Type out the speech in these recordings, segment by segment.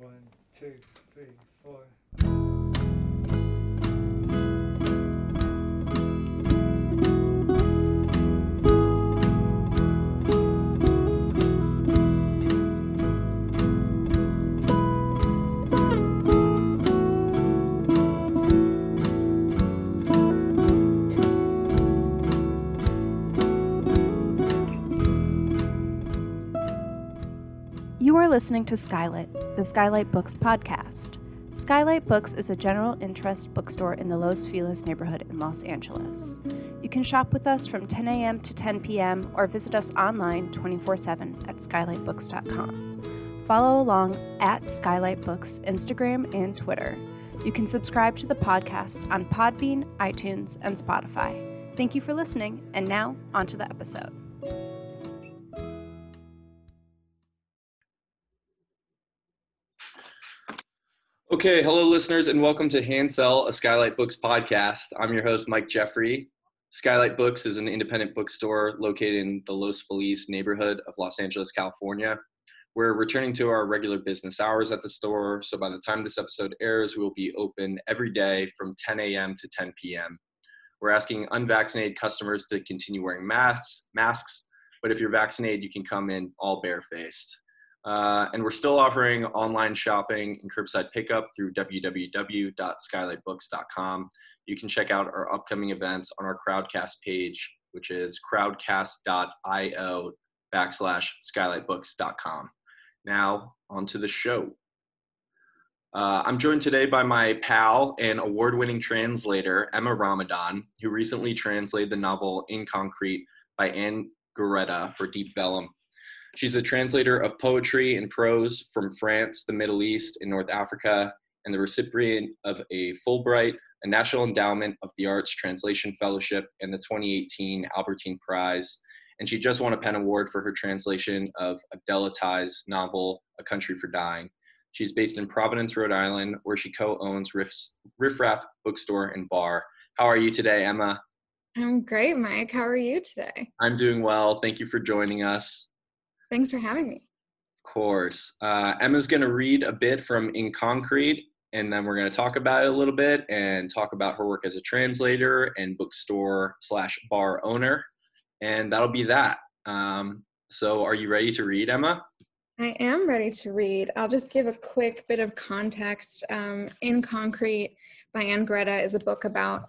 One, two, three, four. You are listening to Skylight, the Skylight Books podcast. Skylight Books is a general interest bookstore in the Los Feliz neighborhood in Los Angeles. You can shop with us from 10 a.m. to 10 p.m. or visit us online 24 7 at skylightbooks.com. Follow along at Skylight Books Instagram and Twitter. You can subscribe to the podcast on Podbean, iTunes, and Spotify. Thank you for listening, and now on to the episode. Okay, hello, listeners, and welcome to Hand Sell, a Skylight Books podcast. I'm your host, Mike Jeffrey. Skylight Books is an independent bookstore located in the Los Feliz neighborhood of Los Angeles, California. We're returning to our regular business hours at the store, so by the time this episode airs, we will be open every day from 10 a.m. to 10 p.m. We're asking unvaccinated customers to continue wearing masks, masks, but if you're vaccinated, you can come in all barefaced. Uh, and we're still offering online shopping and curbside pickup through www.skylightbooks.com. You can check out our upcoming events on our Crowdcast page, which is crowdcast.io backslash skylightbooks.com. Now, on to the show. Uh, I'm joined today by my pal and award winning translator, Emma Ramadan, who recently translated the novel In Concrete by Anne Garréta for Deep Vellum She's a translator of poetry and prose from France, the Middle East, and North Africa, and the recipient of a Fulbright, a National Endowment of the Arts Translation Fellowship, and the 2018 Albertine Prize. And she just won a PEN Award for her translation of Abdellah Taïa's novel, A Country for Dying. She's based in Providence, Rhode Island, where she co owns Riff's, Riff Raff Bookstore and Bar. How are you today, Emma? I'm great, Mike. How are you today? I'm doing well. Thank you for joining us. Thanks for having me. Of course. Uh, Emma's going to read a bit from In Concrete, and then we're going to talk about it a little bit and talk about her work as a translator and bookstore slash bar owner. And that'll be that. Um, so, are you ready to read, Emma? I am ready to read. I'll just give a quick bit of context. Um, In Concrete by Anne Garréta is a book about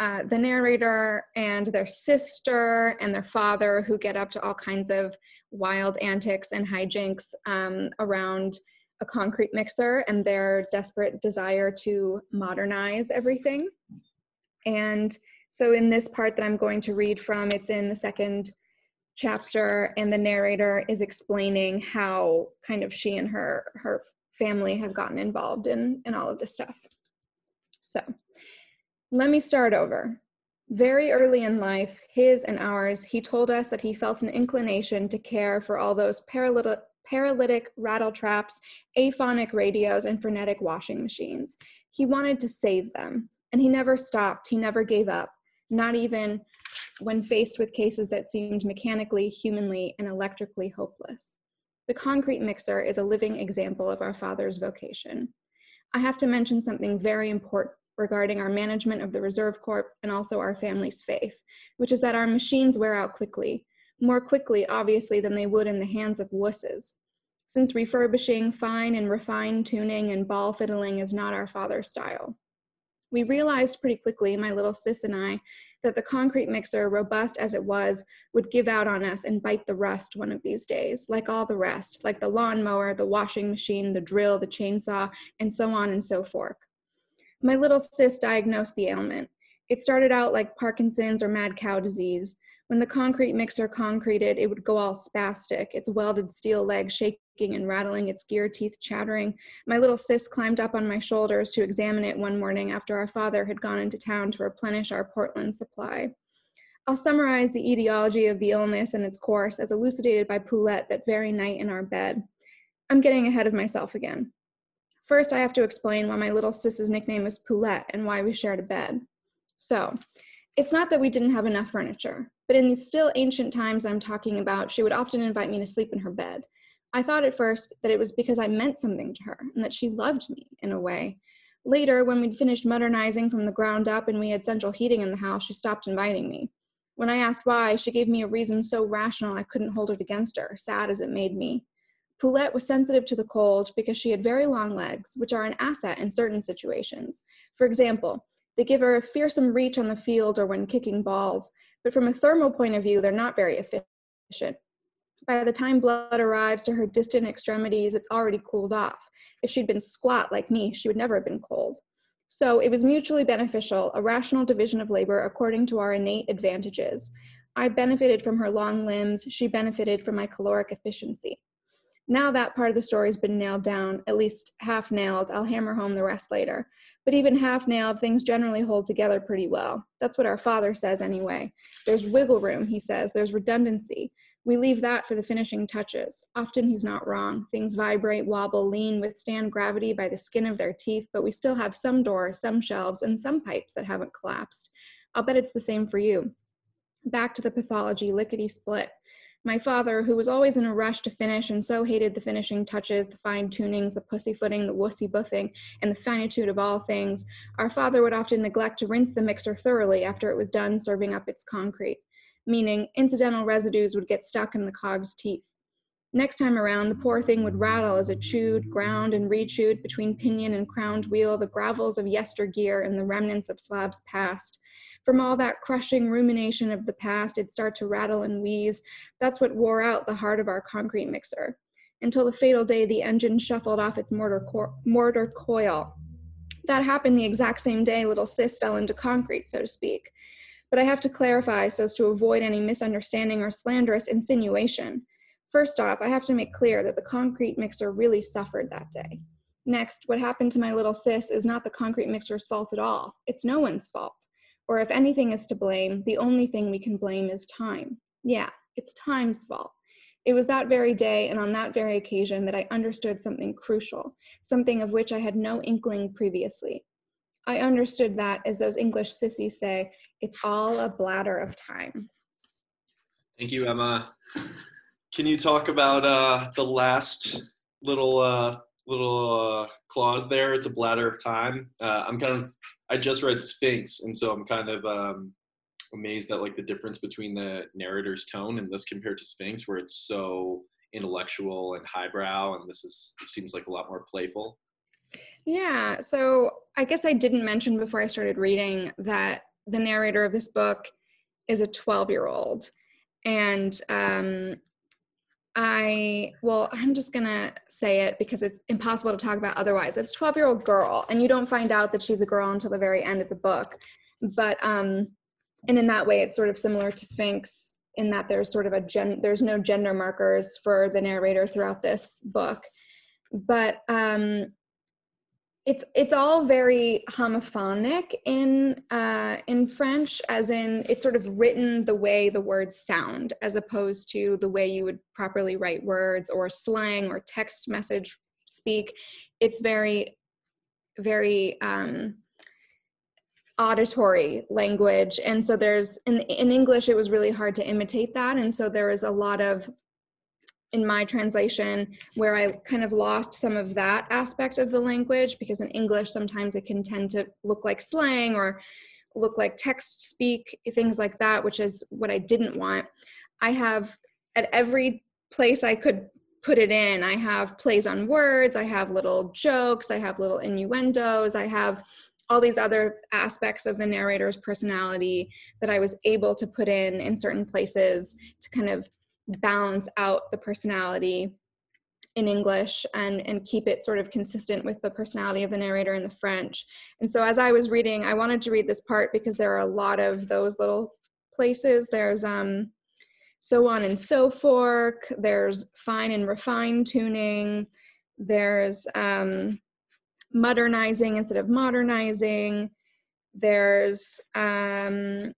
uh, the narrator and their sister and their father who get up to all kinds of wild antics and hijinks um, around a concrete mixer and their desperate desire to modernize everything. And so, in this part that I'm going to read from, it's in the second chapter, and the narrator is explaining how kind of she and her her family have gotten involved in in all of this stuff. So, let me start over. Very early in life, his and ours, he told us that he felt an inclination to care for all those paralytic, paralytic rattle traps, aphonic radios, and frenetic washing machines. He wanted to save them, and he never stopped, he never gave up, not even when faced with cases that seemed mechanically, humanly, and electrically hopeless. The concrete mixer is a living example of our father's vocation. I have to mention something very important regarding our management of the Reserve Corps and also our family's faith, which is that our machines wear out quickly, more quickly, obviously, than they would in the hands of wusses. Since refurbishing, fine and refined tuning, and ball fiddling is not our father's style. We realized pretty quickly, my little sis and I, that the concrete mixer, robust as it was, would give out on us and bite the rust one of these days, like all the rest, like the lawnmower, the washing machine, the drill, the chainsaw, and so on and so forth. My little sis diagnosed the ailment. It started out like Parkinson's or mad cow disease. When the concrete mixer concreted, it would go all spastic, its welded steel legs shaking and rattling, its gear teeth chattering. My little sis climbed up on my shoulders to examine it one morning after our father had gone into town to replenish our Portland supply. I'll summarize the etiology of the illness and its course as elucidated by Poulette that very night in our bed. I'm getting ahead of myself again. First, I have to explain why my little sis's nickname is Poulette and why we shared a bed. So, it's not that we didn't have enough furniture, but in the still ancient times I'm talking about, she would often invite me to sleep in her bed. I thought at first that it was because I meant something to her and that she loved me in a way. Later, when we'd finished modernizing from the ground up and we had central heating in the house, she stopped inviting me. When I asked why, she gave me a reason so rational I couldn't hold it against her, sad as it made me. Poulette was sensitive to the cold because she had very long legs, which are an asset in certain situations. For example, they give her a fearsome reach on the field or when kicking balls, but from a thermal point of view, they're not very efficient. By the time blood arrives to her distant extremities, it's already cooled off. If she'd been squat like me, she would never have been cold. So it was mutually beneficial, a rational division of labor according to our innate advantages. I benefited from her long limbs, she benefited from my caloric efficiency. Now that part of the story has been nailed down, at least half nailed, I'll hammer home the rest later. But even half nailed, things generally hold together pretty well. That's what our father says anyway. There's wiggle room, he says, there's redundancy. We leave that for the finishing touches. Often he's not wrong. Things vibrate, wobble, lean, withstand gravity by the skin of their teeth, but we still have some doors, some shelves, and some pipes that haven't collapsed. I'll bet it's the same for you. Back to the pathology, lickety split. My father, who was always in a rush to finish and so hated the finishing touches, the fine tunings, the pussyfooting, the wussy buffing, and the finitude of all things, our father would often neglect to rinse the mixer thoroughly after it was done serving up its concrete meaning incidental residues would get stuck in the cog's teeth. Next time around, the poor thing would rattle as it chewed, ground, and rechewed between pinion and crowned wheel the gravels of yesteryear and the remnants of slabs past. From all that crushing rumination of the past, it'd start to rattle and wheeze. That's what wore out the heart of our concrete mixer. Until the fatal day the engine shuffled off its mortar, co- mortar coil. That happened the exact same day little sis fell into concrete, so to speak but I have to clarify so as to avoid any misunderstanding or slanderous insinuation. First off, I have to make clear that the concrete mixer really suffered that day. Next, what happened to my little sis is not the concrete mixer's fault at all. It's no one's fault. Or if anything is to blame, the only thing we can blame is time. Yeah, it's time's fault. It was that very day and on that very occasion that I understood something crucial, something of which I had no inkling previously. I understood that, as those English sissies say, it's all a bladder of time. Thank you, Emma. Can you talk about uh, the last little uh, little uh, clause there? It's a bladder of time. Uh, I'm kind of I just read Sphinx, and so I'm kind of um, amazed at like the difference between the narrator's tone and this compared to Sphinx, where it's so intellectual and highbrow, and this is it seems like a lot more playful. Yeah, so I guess I didn't mention before I started reading that the narrator of this book is a 12 year old. And um, I, well, I'm just gonna say it because it's impossible to talk about otherwise. It's 12 year old girl, and you don't find out that she's a girl until the very end of the book. But, um, and in that way, it's sort of similar to Sphinx in that there's sort of a gen, there's no gender markers for the narrator throughout this book. But um, it's it's all very homophonic in uh, in French, as in it's sort of written the way the words sound, as opposed to the way you would properly write words or slang or text message speak. It's very very um, auditory language, and so there's in in English it was really hard to imitate that, and so there is a lot of in my translation where I kind of lost some of that aspect of the language because in English sometimes it can tend to look like slang or look like text speak, things like that, which is what I didn't want. I have at every place I could put it in, I have plays on words, I have little jokes, I have little innuendos, I have all these other aspects of the narrator's personality that I was able to put in in certain places to kind of balance out the personality in English and and keep it sort of consistent with the personality of the narrator in the French. And so as I was reading, I wanted to read this part because there are a lot of those little places. There's um so on and so forth. There's fine and refined tuning. There's um modernizing instead of modernizing. There's um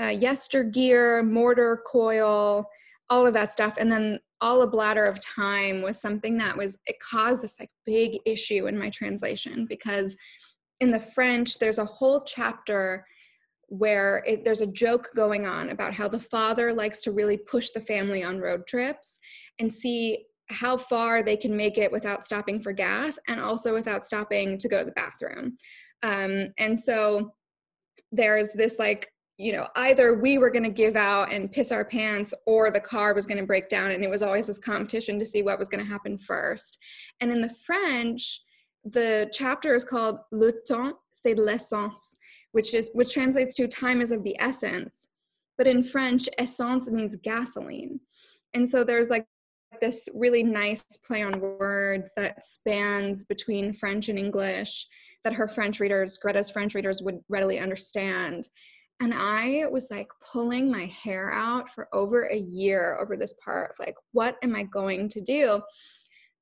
uh, yesteryear, mortar coil, all of that stuff. And then all a bladder of time was something that was, it caused this like big issue in my translation because in the French, there's a whole chapter where it, there's a joke going on about how the father likes to really push the family on road trips and see how far they can make it without stopping for gas and also without stopping to go to the bathroom. Um, and so there's this like you know either we were going to give out and piss our pants or the car was going to break down and it was always this competition to see what was going to happen first. And in the french the chapter is called le temps c'est l'essence which is which translates to time is of the essence. But in french essence means gasoline. And so there's like this really nice play on words that spans between french and english that her french readers Garréta's french readers would readily understand and I was like pulling my hair out for over a year over this part of like, what am I going to do?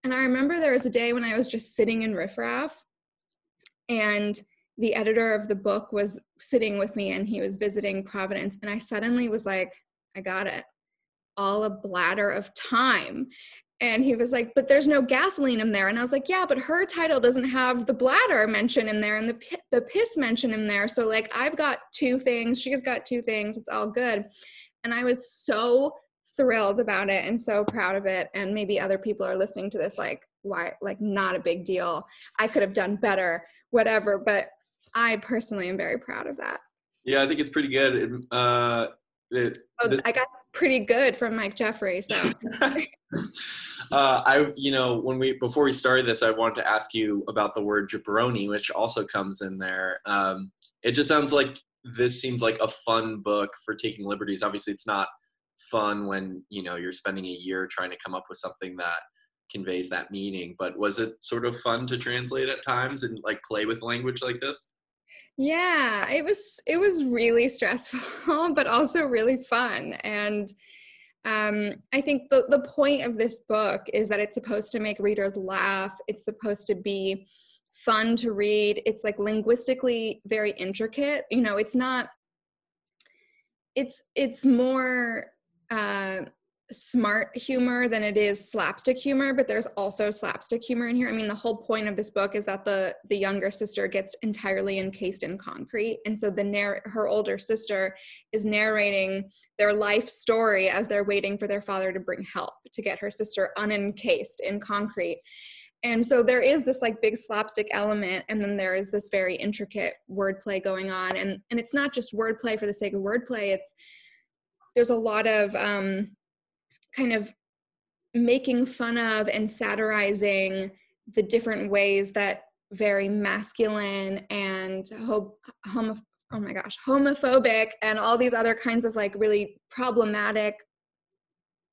And I remember there was a day when I was just sitting in riffraff and the editor of the book was sitting with me and he was visiting Providence. And I suddenly was like, I got it. All a bladder of time and he was like but there's no gasoline in there. And i was like yeah but her title doesn't have the bladder mention in there and the the piss mention in there. So like i've got two things she's got two things it's all good. And i was so thrilled about it and so proud of it. And maybe other people are listening to this like why like not a big deal. I could have done better whatever. But i personally am very proud of that. Yeah i think it's pretty good. Uh it, oh, this- i got pretty good from mike jeffrey so Uh, I, you know, when we before we started this, I wanted to ask you about the word jabroni, which also comes in there. Um, it just sounds like this seemed like a fun book for taking liberties. Obviously, it's not fun when you know you're spending a year trying to come up with something that conveys that meaning. But was it sort of fun to translate at times and like play with language like this? Yeah, it was. It was really stressful, but also really fun and um, I think the, the point of this book is that it's supposed to make readers laugh. It's supposed to be fun to read. It's like linguistically very intricate. You know, it's not, it's, it's more, uh, smart humor than it is slapstick humor but there's also slapstick humor in here. I mean the whole point of this book is that the the younger sister gets entirely encased in concrete. And so the narr- her older sister is narrating their life story as they're waiting for their father to bring help to get her sister unencased in concrete. And so there is this like big slapstick element and then there is this very intricate wordplay going on. And and it's not just wordplay for the sake of wordplay. It's there's a lot of um kind of making fun of and satirizing the different ways that very masculine and homo, homo oh my gosh homophobic and all these other kinds of like really problematic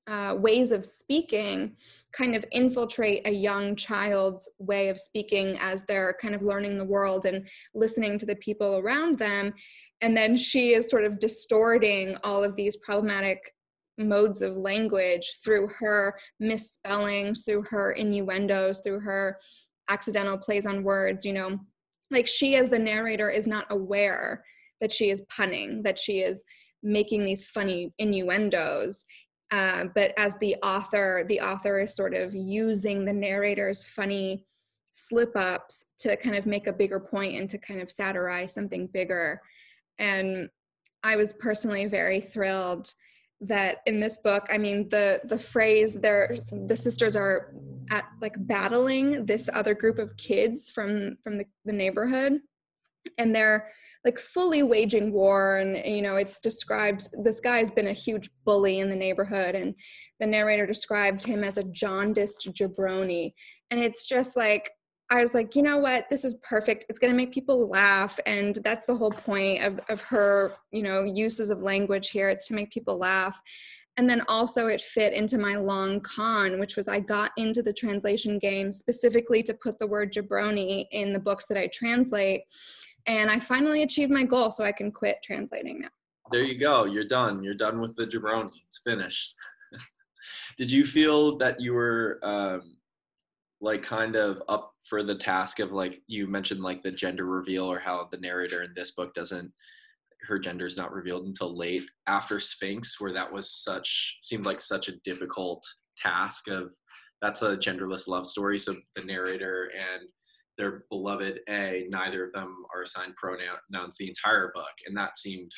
uh, ways of speaking kind of infiltrate a young child's way of speaking as they're kind of learning the world and listening to the people around them. And then she is sort of distorting all of these problematic modes of language through her misspellings, through her innuendos, through her accidental plays on words, you know. Like she, as the narrator, is not aware that she is punning, that she is making these funny innuendos. Uh, but as the author, the author is sort of using the narrator's funny slip ups to kind of make a bigger point and to kind of satirize something bigger. And I was personally very thrilled that in this book i mean the the phrase they're the sisters are at like battling this other group of kids from from the, the neighborhood and they're like fully waging war and you know it's described this guy's been a huge bully in the neighborhood and the narrator described him as a jaundiced jabroni and it's just like I was like, you know what, this is perfect. It's going to make people laugh. And that's the whole point of, of her, you know, uses of language here. It's to make people laugh. And then also it fit into my long con, which was I got into the translation game specifically to put the word jabroni in the books that I translate. And I finally achieved my goal, so I can quit translating now. There you go. You're done. You're done with the jabroni. It's finished. Did you feel that you were um, like kind of up for the task of like you mentioned like the gender reveal or how the narrator in this book doesn't her gender is not revealed until late after Sphinx where that was such seemed like such a difficult task of that's a genderless love story so the narrator and their beloved A neither of them are assigned pronouns the entire book. And that seemed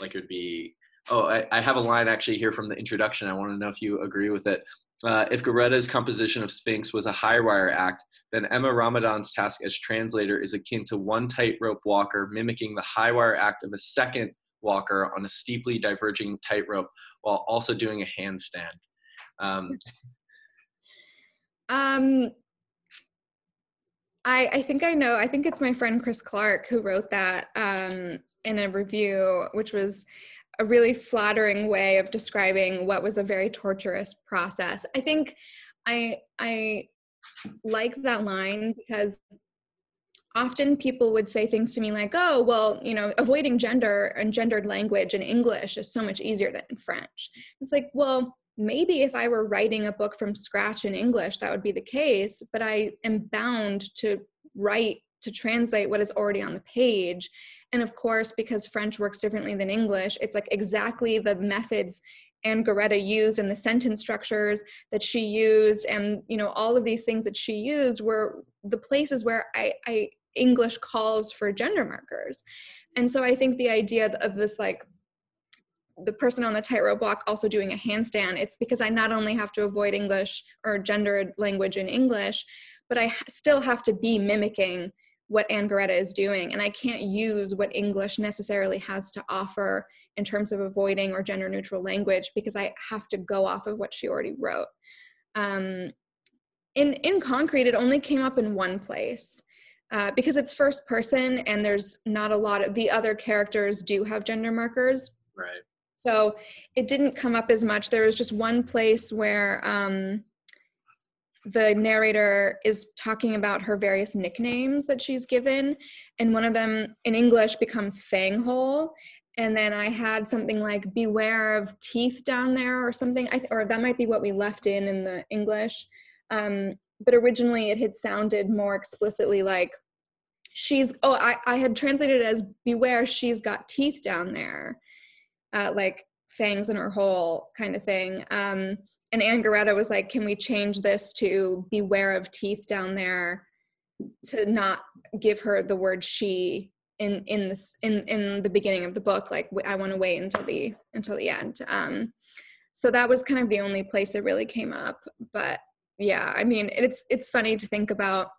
like it would be oh I, I have a line actually here from the introduction. I want to know if you agree with it uh, if Garréta's composition of Sphinx was a high wire act, then Emma Ramadan's task as translator is akin to one tightrope walker mimicking the high wire act of a second walker on a steeply diverging tightrope while also doing a handstand. Um, Um, I I think I know. I think it's my friend Chris Clark who wrote that um, in a review, which was a really flattering way of describing what was a very torturous process. I think I I like that line because often people would say things to me like, "Oh, well, you know, avoiding gender and gendered language in English is so much easier than in French." It's like, well, maybe if I were writing a book from scratch in English, that would be the case, but I am bound to write to translate what is already on the page. And of course, because French works differently than English, it's like exactly the methods Anne Garréta used and the sentence structures that she used and you know all of these things that she used were the places where I, I English calls for gender markers. And so I think the idea of this like the person on the tightrope walk also doing a handstand, it's because I not only have to avoid English or gendered language in English, but I still have to be mimicking what Anne is doing. And I can't use what English necessarily has to offer in terms of avoiding or gender neutral language because I have to go off of what she already wrote. Um, in, in concrete, it only came up in one place. Uh, because it's first person and there's not a lot of the other characters do have gender markers. right. So it didn't come up as much. There was just one place where um, the narrator is talking about her various nicknames that she's given, and one of them in English becomes Fanghole. And then I had something like "Beware of teeth down there" or something, I th- or that might be what we left in in the English. Um, but originally, it had sounded more explicitly like she's. Oh, I, I had translated it as "Beware, she's got teeth down there." uh, like fangs in her hole kind of thing. Um, and Anne Garréta was like, "Can we change this to beware of teeth down there?" To not give her the word "she" in in this in in the beginning of the book. Like, I want to wait until the until the end. Um, so that was kind of the only place it really came up. But yeah, I mean, it's it's funny to think about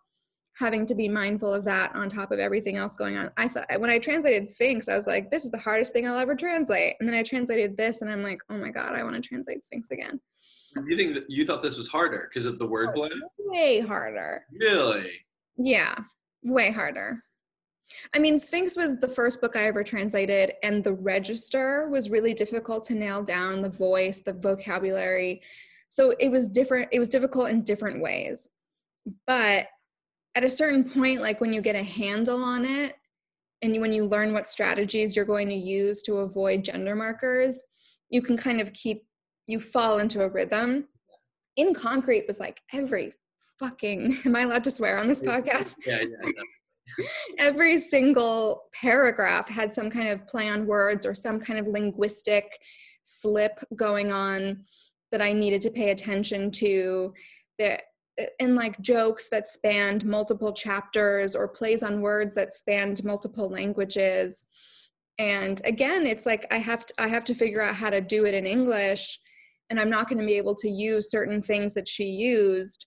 having to be mindful of that on top of everything else going on. I thought when I translated Sphinx, I was like, this is the hardest thing I'll ever translate. And then I translated this and I'm like, oh my God, I want to translate Sphinx again. You think that you thought this was harder because of the wordplay? Oh, way harder. Really? Yeah, way harder. I mean, Sphinx was the first book I ever translated, and the register was really difficult to nail down the voice, the vocabulary. So it was different, it was difficult in different ways. But at a certain point, like when you get a handle on it and when you learn what strategies you're going to use to avoid gender markers, you can kind of keep, you fall into a rhythm. In concrete was like every fucking, am I allowed to swear on this podcast? Yeah, yeah. every single paragraph had some kind of play on words or some kind of linguistic slip going on that I needed to pay attention to. That and like jokes that spanned multiple chapters or plays on words that spanned multiple languages and again it's like i have to i have to figure out how to do it in english and i'm not going to be able to use certain things that she used.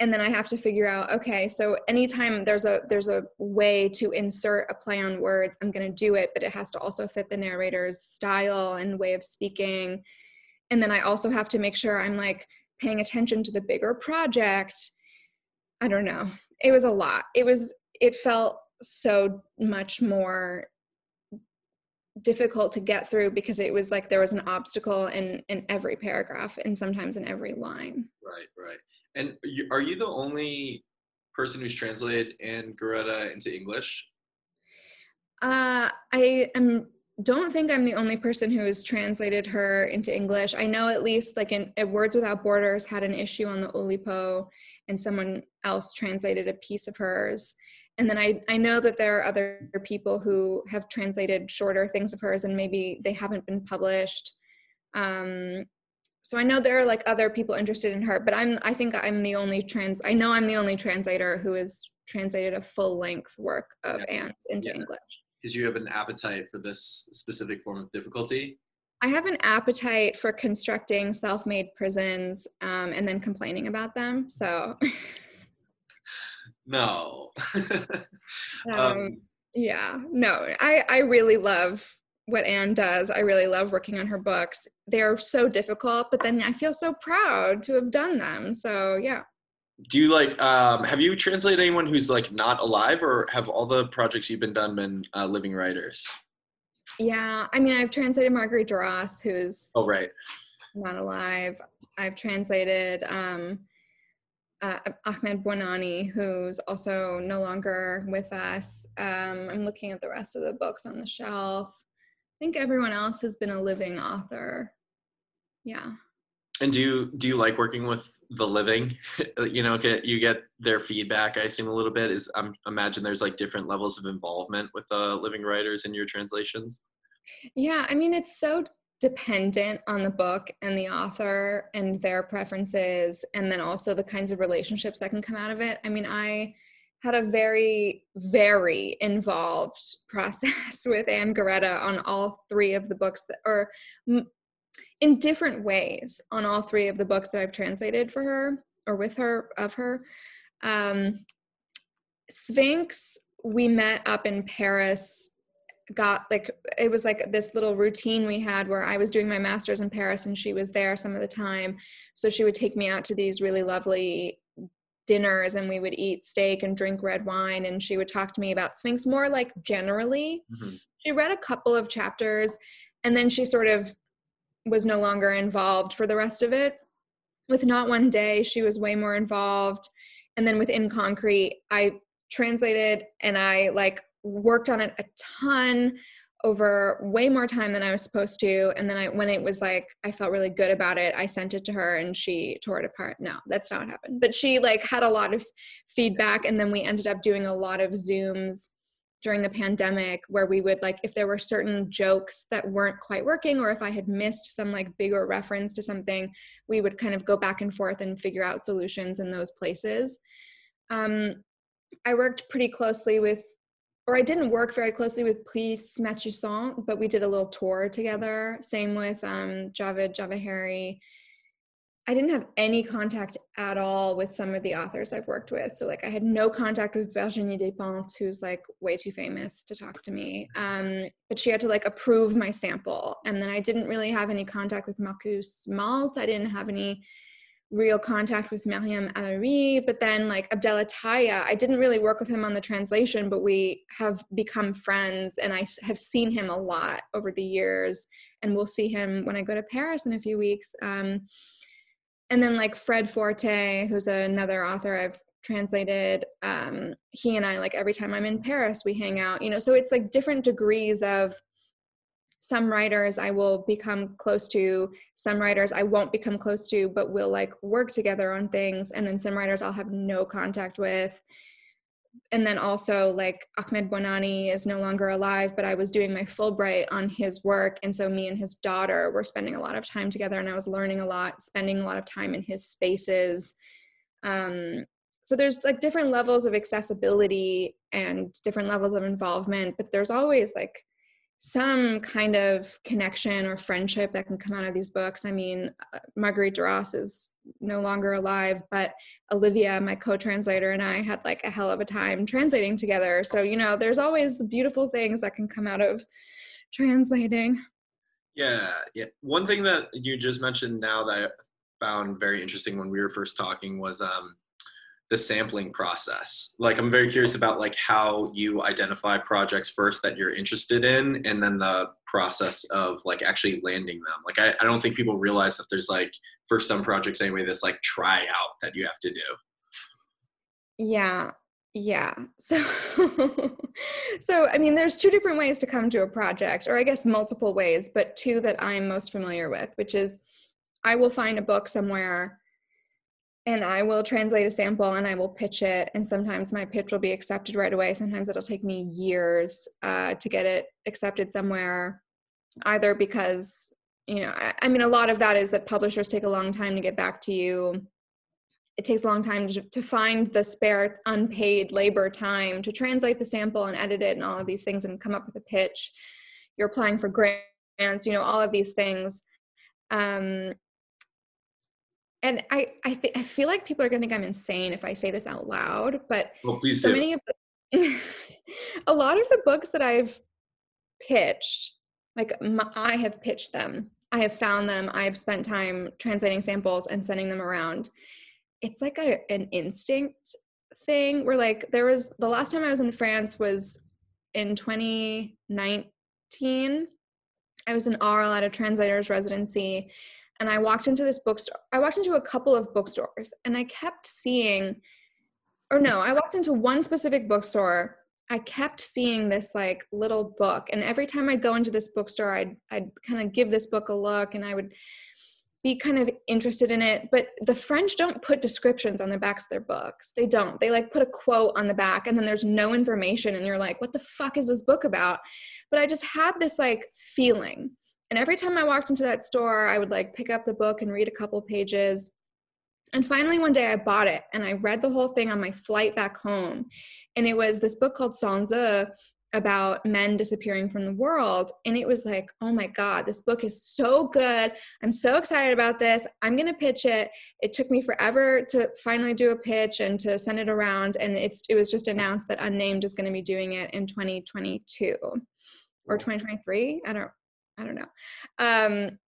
And then i have to figure out okay so anytime there's a there's a way to insert a play on words i'm going to do it but it has to also fit the narrator's style and way of speaking. And then i also have to make sure i'm like paying attention to the bigger project. I don't know. It was a lot. It was it felt so much more difficult to get through because it was like there was an obstacle in in every paragraph and sometimes in every line Right, right. And you, are you the only person who's translated Anne Garréta into English? uh i am don't think I'm the only person who has translated her into English. I know at least like in, in Words Without Borders had an issue on the Oulipo and someone else translated a piece of hers. And then I, I know that there are other people who have translated shorter things of hers and maybe they haven't been published. Um, so I know there are like other people interested in her, but I'm I think I'm the only trans I know I'm the only translator who has translated a full length work of Yeah. Anne's into Yeah. English. Because you have an appetite for this specific form of difficulty. I have an appetite for constructing self-made prisons um, and then complaining about them. So, no. um, Um, yeah, no, I I really love what Anne does. I really love working on her books. They are so difficult, but then I feel so proud to have done them. So yeah. Do you like? Um, have you translated anyone who's like not alive, or have all the projects you've been done been uh, living writers? Yeah, I mean, I've translated Marguerite Duras, who's Oh, right. not alive. I've translated um, uh, Ahmed Bouanani, who's also no longer with us. Um, I'm looking at the rest of the books on the shelf. I think everyone else has been a living author. Yeah. And do you do you like working with the living? you know, get you get their feedback. I assume a little bit is. I'm imagine there's like different levels of involvement with the living writers in your translations. Yeah, I mean, it's so dependent on the book and the author and their preferences, and then also the kinds of relationships that can come out of it. I mean, I had a very, very involved process with Anne Garréta on all three of the books that, or in different ways on all three of the books that I've translated for her or with her of her. Um, Sphinx, we met up in Paris got like it was like this little routine we had where I was doing my masters in Paris and she was there some of the time. So she would take me out to these really lovely dinners and we would eat steak and drink red wine and she would talk to me about Sphinx more like generally. Mhm. She read a couple of chapters and then she sort of was no longer involved for the rest of it. With Not One Day, she was way more involved. And then with In Concrete, I translated and I like worked on it a ton over way more time than I was supposed to. And then I, when it was like, I felt really good about it, I sent it to her and she tore it apart. No, that's not what happened. But she like had a lot of feedback. And then we ended up doing a lot of Zooms during the pandemic where we would like, if there were certain jokes that weren't quite working, or if I had missed some like bigger reference to something, we would kind of go back and forth and figure out solutions in those places. Um, I worked pretty closely with or I didn't work very closely with Brice Matthieussent, but we did a little tour together. Same with um, Javed Javahari. I didn't have any contact at all with some of the authors I've worked with. So like I had no contact with Virginie Despentes, who's like way too famous to talk to me. Um, but she had to like approve my sample. And then I didn't really have any contact with Marcus Malte. I didn't have any real contact with Meryem Alaoui, but then like Abdellah Taïa, I didn't really work with him on the translation, but we have become friends and I have seen him a lot over the years and we'll see him when I go to Paris in a few weeks. Um, and then like Fred Forte, who's another author I've translated, um, he and I like every time I'm in Paris, we hang out, you know, so it's like different degrees of some writers I will become close to, some writers I won't become close to, but we'll like work together on things. And then some writers I'll have no contact with. And then also like Ahmed Bouanani is no longer alive, but I was doing my Fulbright on his work. And so me and his daughter were spending a lot of time together and I was learning a lot, spending a lot of time in his spaces. Um, so there's like different levels of accessibility and different levels of involvement, but there's always like some kind of connection or friendship that can come out of these books. I mean, uh, Marguerite Duras is no longer alive, but Olivia, my co-translator, and I had like a hell of a time translating together. So, you know, there's always the beautiful things that can come out of translating. Yeah, yeah. One thing that you just mentioned now that I found very interesting when we were first talking was um, the sampling process. Like, I'm very curious about like how you identify projects first that you're interested in, and then the process of like actually landing them. Like, I, I don't think people realize that there's like for some projects anyway, this like tryout that you have to do. Yeah. Yeah. So so I mean there's two different ways to come to a project or I guess multiple ways, but two that I'm most familiar with, which is I will find a book somewhere and I will translate a sample and I will pitch it. And sometimes my pitch will be accepted right away. Sometimes it'll take me years uh, to get it accepted somewhere, either because, you know, I, I mean, a lot of that is that publishers take a long time to get back to you. It takes a long time to, to find the spare unpaid labor time to translate the sample and edit it and all of these things and come up with a pitch. You're applying for grants you know, all of these things. Um, and I I, th- I feel like people are gonna think I'm insane if I say this out loud, but well, please so do. many of the, a lot of the books that I've pitched, like my, I have pitched them, I have found them, I have spent time translating samples and sending them around. It's like a an instinct thing where like there was the last time I was in France was in 2019. I was in Arles at a translator's residency and I walked into this bookstore. I walked into a couple of bookstores and I kept seeing, or no, I walked into one specific bookstore. I kept seeing this like little book. And every time I'd go into this bookstore, I'd, I'd kind of give this book a look and I would be kind of interested in it. But the French don't put descriptions on the backs of their books. They don't. They like put a quote on the back and then there's no information. And you're like, what the fuck is this book about? But I just had this like feeling and every time I walked into that store, I would like pick up the book and read a couple pages. And finally, one day I bought it and I read the whole thing on my flight back home. And it was this book called Sans Eux about men disappearing from the world. And it was like, oh my God, this book is so good. I'm so excited about this. I'm going to pitch it. It took me forever to finally do a pitch and to send it around. And it's, it was just announced that Unnamed is going to be doing it in 2022 or 2023. I don't I don't know. Um,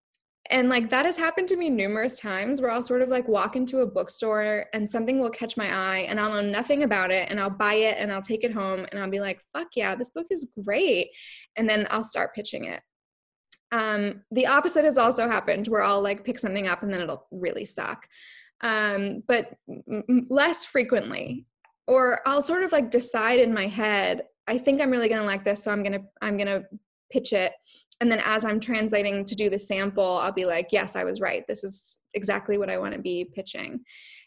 and like that has happened to me numerous times where I'll sort of like walk into a bookstore and something will catch my eye and I'll know nothing about it and I'll buy it and I'll take it home and I'll be like, fuck yeah, this book is great. And then I'll start pitching it. Um, the opposite has also happened where I'll like pick something up and then it'll really suck. Um, but m- less frequently. Or I'll sort of like decide in my head, I think I'm really gonna like this, so I'm gonna I'm gonna pitch it and then as i'm translating to do the sample i'll be like yes i was right. This is exactly what i want to be pitching.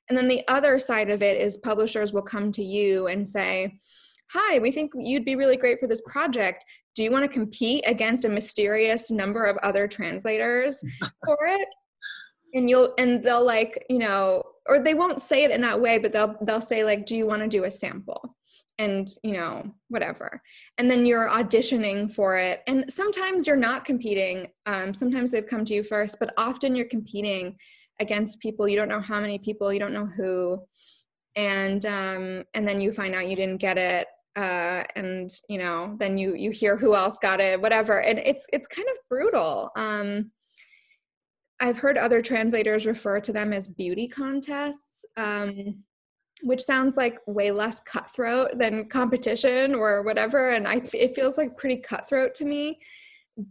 And then the other side of it is publishers will come to you and say hi we think you'd be really great for this project. Do you want to compete against a mysterious number of other translators for it? And you'll and they'll like you know or they won't say it in that way but they'll they'll say like do you want to do a sample and you know whatever. And then you're auditioning for it. And sometimes you're not competing. Um, sometimes they've come to you first but often you're competing against people. You don't know how many people you don't know who. And um, and then you find out you didn't get it uh, and you know then you you hear who else got it whatever. And it's it's kind of brutal. Um, i've heard other translators refer to them as beauty contests. Um, which sounds like way less cutthroat than competition or whatever and i it feels like pretty cutthroat to me.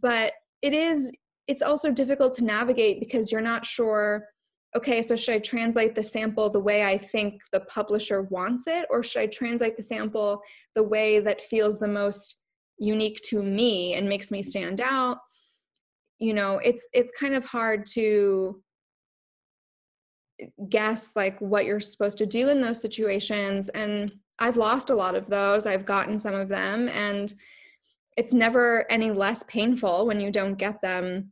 But it is it's also difficult to navigate because you're not sure okay so should i translate the sample the way i think the publisher wants it or should i translate the sample the way that feels the most unique to me and makes me stand out? You know it's it's kind of hard to guess like what you're supposed to do in those situations and i've lost a lot of those. I've gotten some of them and it's never any less painful when you don't get them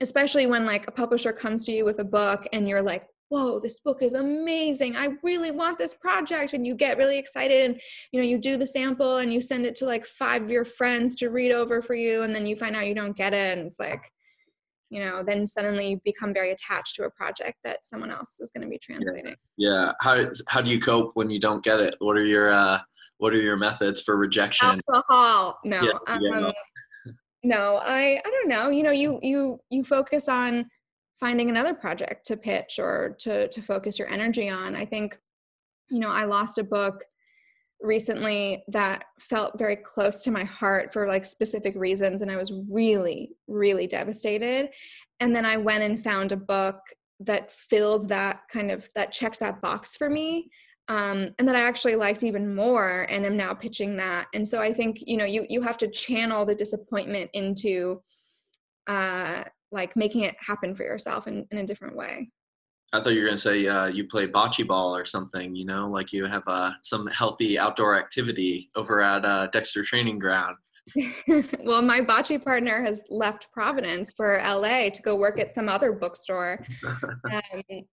especially when like a publisher comes to you with a book and you're like whoa this book is amazing. I really want this project and you get really excited and you know you do the sample and you send it to like five of your friends to read over for you and then you find out you don't get it and it's like you know then suddenly become very attached to a project that someone else is going to be translating. Yeah. How how do you cope when you don't get it? What are your uh what are your methods for rejection? Alcohol. No yeah, um, no i i don't know. You know you you you focus on finding another project to pitch or to to focus your energy on. I think you know i lost a book recently that felt very close to my heart for like specific reasons and i was really really devastated. And then i went and found a book that filled that kind of that checked that box for me um, and that i actually liked even more and am now pitching that. And so i think you know you you have to channel the disappointment into uh like making it happen for yourself in, in a different way I thought you were gonna say uh, you play bocce ball or something. You know, like you have uh, some healthy outdoor activity over at uh, Dexter Training Ground. well, my bocce partner has left Providence for LA to go work at some other bookstore. Um,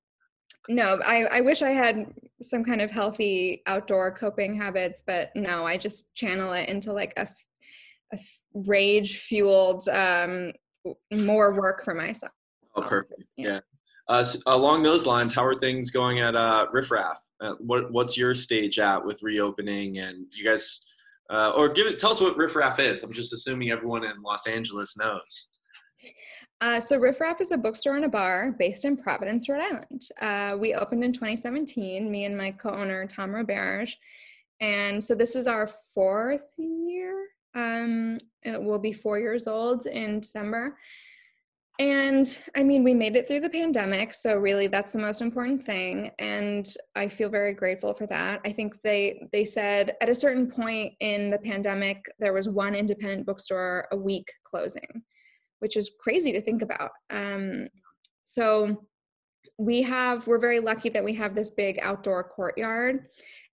no, I, I wish I had some kind of healthy outdoor coping habits, but no, I just channel it into like a, a rage fueled um, more work for myself. Oh, perfect. Yeah. yeah. Uh, along those lines, how are things going at uh, Riff Raff? Uh, what What's your stage at with reopening? And you guys, uh, or give it, tell us what Riff Raff is. I'm just assuming everyone in Los Angeles knows. Uh, so Riff Raff is a bookstore and a bar based in Providence, Rhode Island. Uh, we opened in 2017, me and my co-owner Tom Roberge. And so this is our fourth year. Um, it will be four years old in December. And I mean, we made it through the pandemic, so really that's the most important thing. And I feel very grateful for that. I think they they said at a certain point in the pandemic, there was one independent bookstore a week closing, which is crazy to think about. Um, so we have we're very lucky that we have this big outdoor courtyard.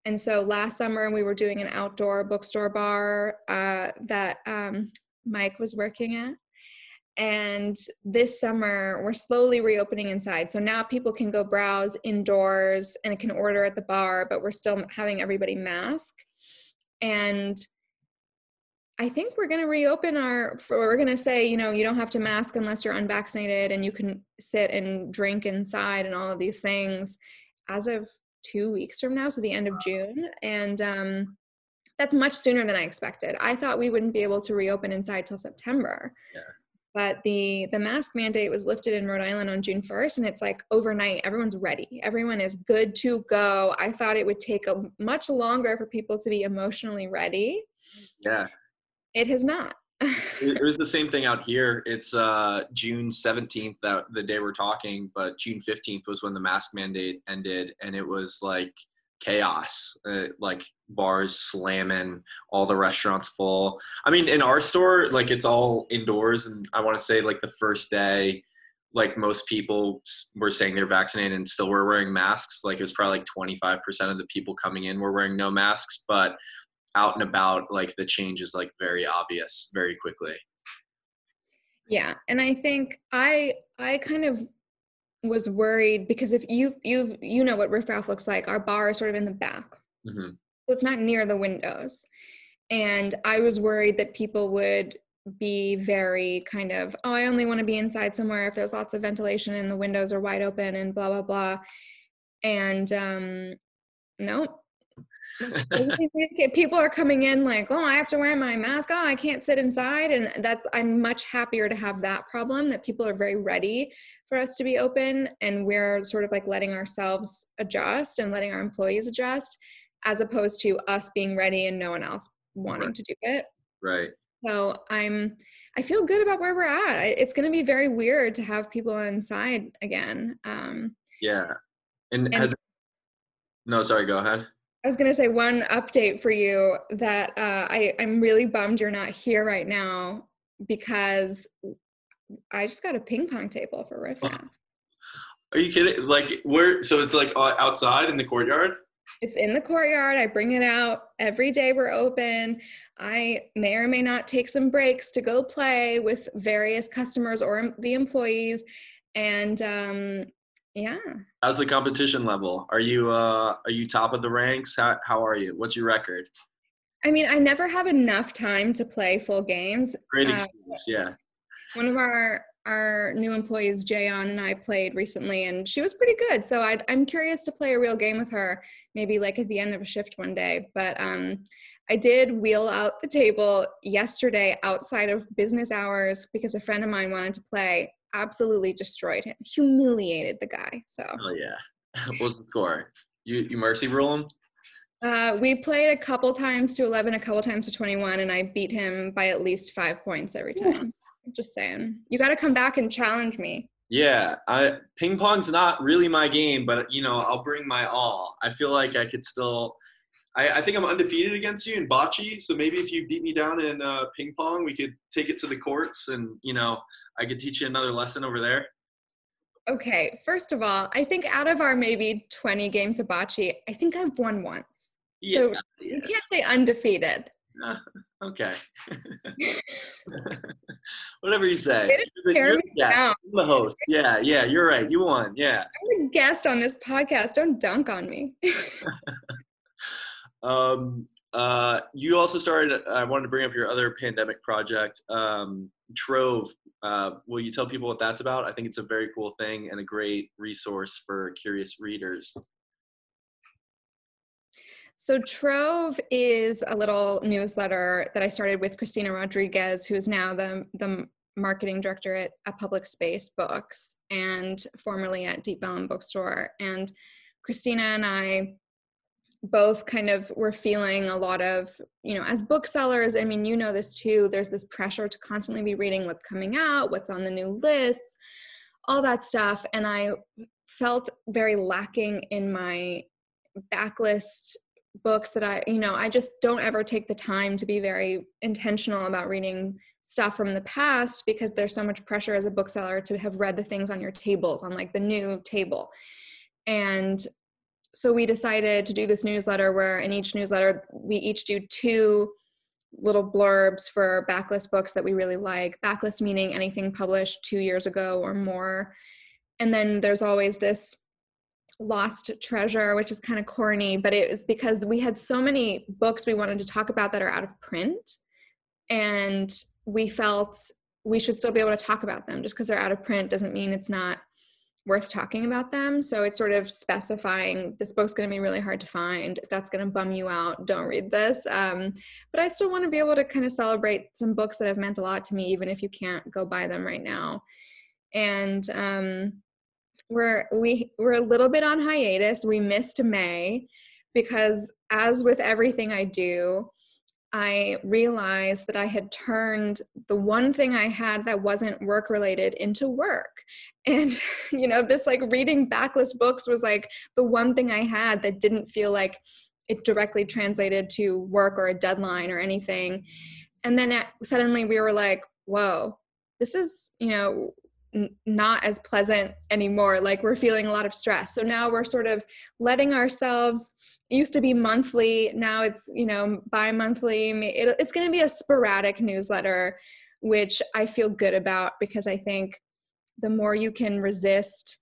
And so last summer we were doing an outdoor bookstore bar uh, that um, Mike was working at and this summer, we're slowly reopening inside. So now people can go browse indoors and can order at the bar, but we're still having everybody mask. And I think we're going to reopen our, we're going to say, you know, you don't have to mask unless you're unvaccinated and you can sit and drink inside and all of these things as of two weeks from now. So the end of June. And, um, that's much sooner than I expected. I thought we wouldn't be able to reopen inside till September. Yeah but the the mask mandate was lifted in Rhode Island on June 1st and it's like overnight everyone's ready. Everyone is good to go. I thought it would take a much longer for people to be emotionally ready. Yeah. It has not. It was the same thing out here. It's uh June 17th that the day we're talking but June 15th was when the mask mandate ended and it was like chaos. Uh, like bars slamming all the restaurants full. I mean in our store like it's all indoors and i want to say like the first day like most people were saying they're vaccinated and still were wearing masks. Like it was probably like 25% of the people coming in were wearing no masks but out and about like the change is like very obvious very quickly. Yeah and i think i i kind of was worried because if you you you know what Riff Raff looks like, our bar is sort of in the back, mm-hmm. It's not near the windows, and I was worried that people would be very kind of oh I only want to be inside somewhere if there's lots of ventilation and the windows are wide open and blah blah blah, and um, no. people are coming in like oh i have to wear my mask. Oh i can't sit inside. And that's i'm much happier to have that problem that people are very ready for us to be open and we're sort of like letting ourselves adjust and letting our employees adjust as opposed to us being ready and no one else wanting right. to do it right so i'm i feel good about where we're at it's going to be very weird to have people inside again um yeah and, and has no sorry go ahead I was going to say one update for you that uh, I, I'm really bummed you're not here right now because I just got a ping pong table for Riff Raff. Are you kidding? Like where? So it's like outside in the courtyard. It's in the courtyard. I bring it out every day. We're open. I may or may not take some breaks to go play with various customers or the employees, and um, yeah. How's the competition level? Are you uh, are you top of the ranks? How how are you? What's your record? I mean, I never have enough time to play full games. Great excuse, uh, yeah. One of our our new employees, Jayon, and I played recently, and she was pretty good. So i am curious to play a real game with her, maybe like at the end of a shift one day. But um, I did wheel out the table yesterday outside of business hours because a friend of mine wanted to play. Absolutely destroyed him, humiliated the guy. So. Oh yeah. what was the score? You you mercy rule him? Uh, we played a couple times to 11, a couple times to 21, and I beat him by at least five points every time just saying. You got to come back and challenge me. Yeah, I ping pong's not really my game, but you know I'll bring my all. I feel like I could still. I, I think I'm undefeated against you in bocce, so maybe if you beat me down in uh, ping pong, we could take it to the courts, and you know I could teach you another lesson over there. Okay, first of all, I think out of our maybe 20 games of bocce, I think I've won once. Yeah, so yeah. you can't say undefeated. Uh, okay. Whatever you say. You're the, you're the guest. the host. Yeah, yeah, you're right. You won. Yeah. I'm a guest on this podcast. Don't dunk on me. um, uh, you also started. I wanted to bring up your other pandemic project, um, Trove. Uh, will you tell people what that's about? I think it's a very cool thing and a great resource for curious readers. So Trove is a little newsletter that I started with Christina Rodriguez, who is now the the marketing director at, at Public Space Books and formerly at Deep Vellum Bookstore. And Christina and I both kind of were feeling a lot of, you know, as booksellers, I mean, you know this too, there's this pressure to constantly be reading what's coming out, what's on the new lists, all that stuff. And I felt very lacking in my backlist books that I, you know, I just don't ever take the time to be very intentional about reading stuff from the past because there's so much pressure as a bookseller to have read the things on your tables on like the new table. And so we decided to do this newsletter where in each newsletter we each do two little blurbs for backlist books that we really like. Backlist meaning anything published 2 years ago or more. And then there's always this lost treasure, which is kind of corny, but it was because we had so many books we wanted to talk about that are out of print. And we felt we should still be able to talk about them. Just because they're out of print doesn't mean it's not worth talking about them. So it's sort of specifying this book's going to be really hard to find. If that's going to bum you out, don't read this. Um, but I still want to be able to kind of celebrate some books that have meant a lot to me, even if you can't go buy them right now. And um, we're we we're a little bit on hiatus. We missed May because, as with everything I do, I realized that I had turned the one thing I had that wasn't work related into work. And, you know, this like reading backlist books was like the one thing I had that didn't feel like it directly translated to work or a deadline or anything. And then suddenly we were like, whoa, this is, you know, n- not as pleasant anymore. Like we're feeling a lot of stress. So now we're sort of letting ourselves used to be monthly now it's you know bi-monthly it, it's going to be a sporadic newsletter which i feel good about because i think the more you can resist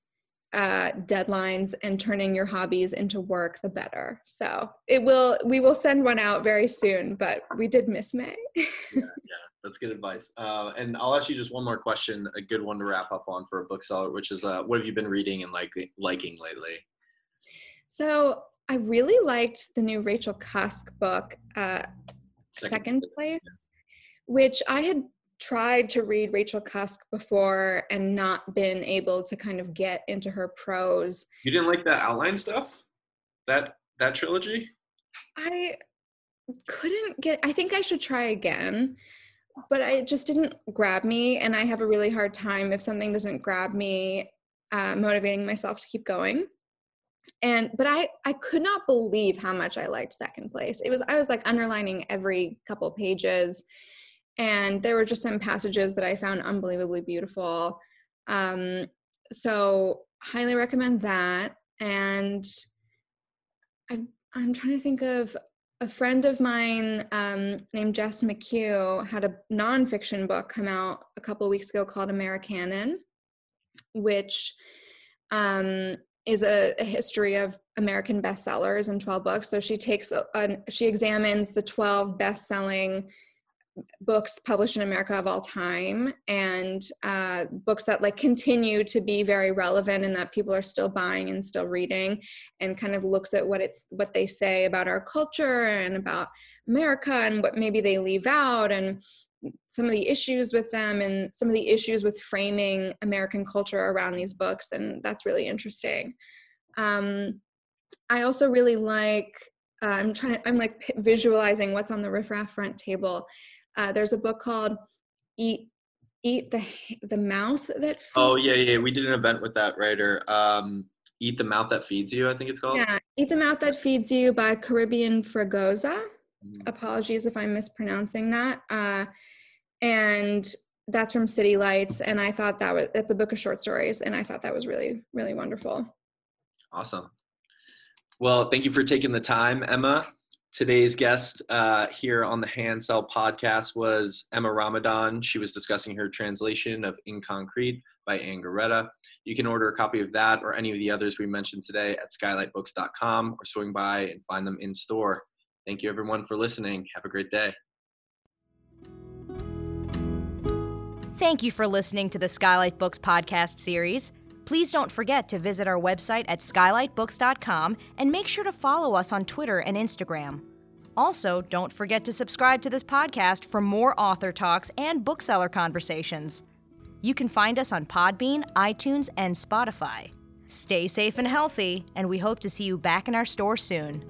uh, deadlines and turning your hobbies into work the better so it will we will send one out very soon but we did miss may yeah, yeah that's good advice uh, and i'll ask you just one more question a good one to wrap up on for a bookseller which is uh, what have you been reading and like liking lately so I really liked the new Rachel Cusk book, uh, Second, Second Place, which I had tried to read Rachel Cusk before and not been able to kind of get into her prose. You didn't like that outline stuff? That that trilogy? I couldn't get I think I should try again. But I just didn't grab me and I have a really hard time if something doesn't grab me uh, motivating myself to keep going. And but i i could not believe how much i liked second place. It was i was like underlining every couple pages and there were just some passages that i found unbelievably beautiful. Um so highly recommend that and i i'm trying to think of a friend of mine um, named Jess McHugh had a nonfiction book come out a couple weeks ago called Americanon, which um, is a, a, history of American bestsellers in 12 books. So she takes a, a, she examines the 12 best-selling books published in America of all time and uh, books that like continue to be very relevant and that people are still buying and still reading and kind of looks at what it's what they say about our culture and about America and what maybe they leave out and some of the issues with them and some of the issues with framing American culture around these books, and that's really interesting. Um, I also really like. Uh, I'm trying. I'm like visualizing what's on the Riff Raff front table. Uh, there's a book called "Eat Eat the the Mouth That." Feeds oh yeah, yeah. We did an event with that writer. Um, "Eat the Mouth That Feeds You." I think it's called. Yeah, "Eat the Mouth That Feeds You" by Carribean Fragoza. Mm. Apologies if I'm mispronouncing that. Uh, and that's from City Lights, and I thought that was that's a book of short stories, and I thought that was really really wonderful. Awesome. Well, thank you for taking the time, Emma. Today's guest uh, here on the Hand Sell podcast was Emma Ramadan. She was discussing her translation of In Concrete by Anne Garréta. You can order a copy of that or any of the others we mentioned today at skylightbooks.com or swing by and find them in store. Thank you, everyone, for listening. Have a great day. Thank you for listening to the Skylight Books podcast series. Please don't forget to visit our website at skylightbooks.com and make sure to follow us on Twitter and Instagram. Also, don't forget to subscribe to this podcast for more author talks and bookseller conversations. You can find us on Podbean, iTunes, and Spotify. Stay safe and healthy, and we hope to see you back in our store soon.